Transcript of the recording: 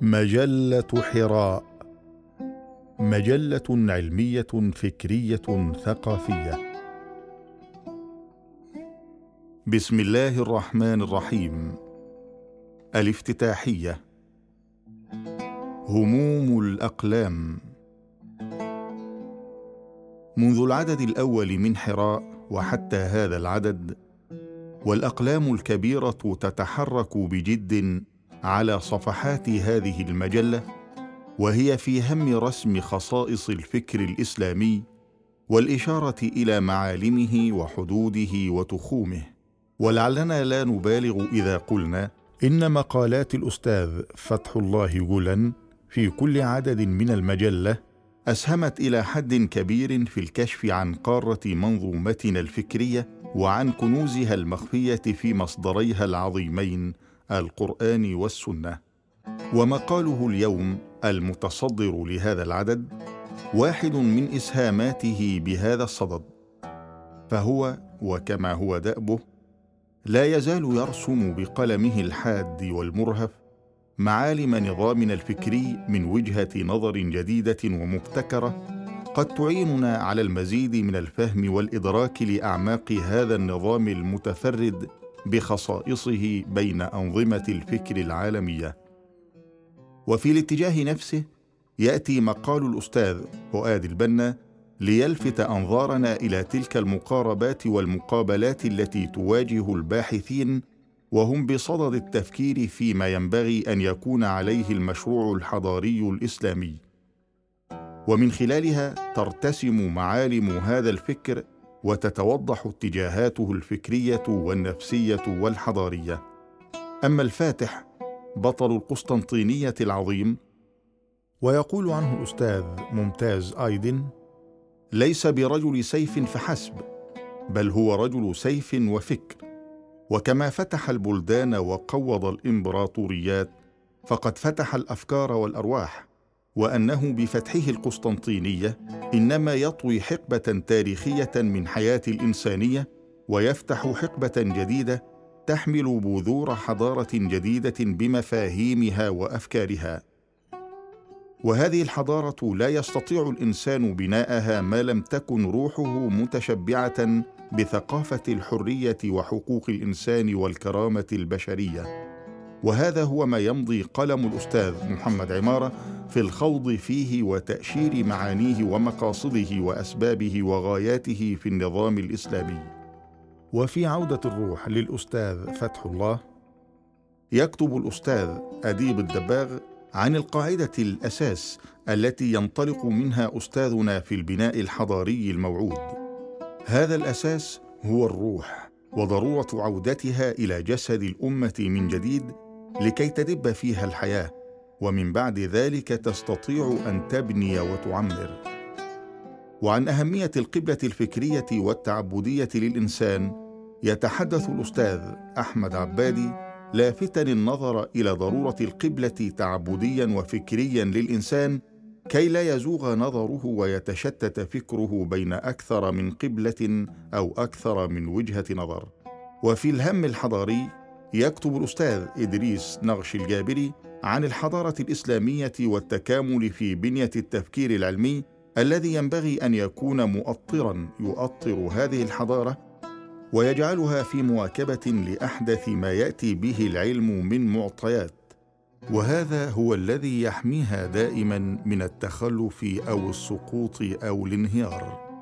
مجلة حراء. مجلة علمية فكرية ثقافية. بسم الله الرحمن الرحيم. الافتتاحية. هموم الأقلام. منذ العدد الأول من حراء وحتى هذا العدد والأقلام الكبيرة تتحرك بجد على صفحات هذه المجلة وهي في هم رسم خصائص الفكر الإسلامي والإشارة إلى معالمه وحدوده وتخومه. ولعلنا لا نبالغ إذا قلنا إن مقالات الأستاذ فتح الله جولن في كل عدد من المجلة أسهمت إلى حد كبير في الكشف عن قارة منظومتنا الفكرية وعن كنوزها المخفية في مصدريها العظيمين القرآن والسنة. ومقاله اليوم المتصدر لهذا العدد واحد من إسهاماته بهذا الصدد. فهو وكما هو دأبه لا يزال يرسم بقلمه الحاد والمرهف معالم نظامنا الفكري من وجهة نظر جديدة ومبتكرة قد تعيننا على المزيد من الفهم والإدراك لأعماق هذا النظام المتفرد بخصائصه بين أنظمة الفكر العالمية. وفي الاتجاه نفسه يأتي مقال الأستاذ فؤاد البنا ليلفت أنظارنا إلى تلك المقاربات والمقابلات التي تواجه الباحثين وهم بصدد التفكير فيما ينبغي أن يكون عليه المشروع الحضاري الإسلامي. ومن خلالها ترتسم معالم هذا الفكر وتتوضح اتجاهاته الفكرية والنفسية والحضارية. أما الفاتح بطل القسطنطينية العظيم. ويقول عنه الأستاذ ممتاز أيدن ليس برجل سيف فحسب بل هو رجل سيف وفكر. وكما فتح البلدان وقوض الإمبراطوريات فقد فتح الأفكار والأرواح. وأنه بفتحه القسطنطينية إنما يطوي حقبة تاريخية من حياة الإنسانية ويفتح حقبة جديدة تحمل بذور حضارة جديدة بمفاهيمها وأفكارها. وهذه الحضارة لا يستطيع الإنسان بناءها ما لم تكن روحه متشبعة بثقافة الحرية وحقوق الإنسان والكرامة البشرية. وهذا هو ما يمضي قلم الأستاذ محمد عمارة في الخوض فيه وتأشير معانيه ومقاصده وأسبابه وغاياته في النظام الإسلامي. وفي عودة الروح للأستاذ فتح الله يكتب الأستاذ أديب الدباغ عن القاعدة الأساس التي ينطلق منها أستاذنا في البناء الحضاري الموعود. هذا الأساس هو الروح وضرورة عودتها إلى جسد الأمة من جديد لكي تدب فيها الحياة ومن بعد ذلك تستطيع أن تبني وتعمر. وعن أهمية القبلة الفكرية والتعبدية للإنسان يتحدث الأستاذ أحمد عبادي لافتا النظر إلى ضرورة القبلة تعبديا وفكريا للإنسان كي لا يزوغ نظره ويتشتت فكره بين أكثر من قبلة أو أكثر من وجهة نظر. وفي الهم الحضاري يكتب الأستاذ إدريس نغش الجابري عن الحضارة الإسلامية والتكامل في بنية التفكير العلمي الذي ينبغي أن يكون مؤطرا يؤطر هذه الحضارة ويجعلها في مواكبة لأحدث ما يأتي به العلم من معطيات. وهذا هو الذي يحميها دائما من التخلف أو السقوط أو الانهيار.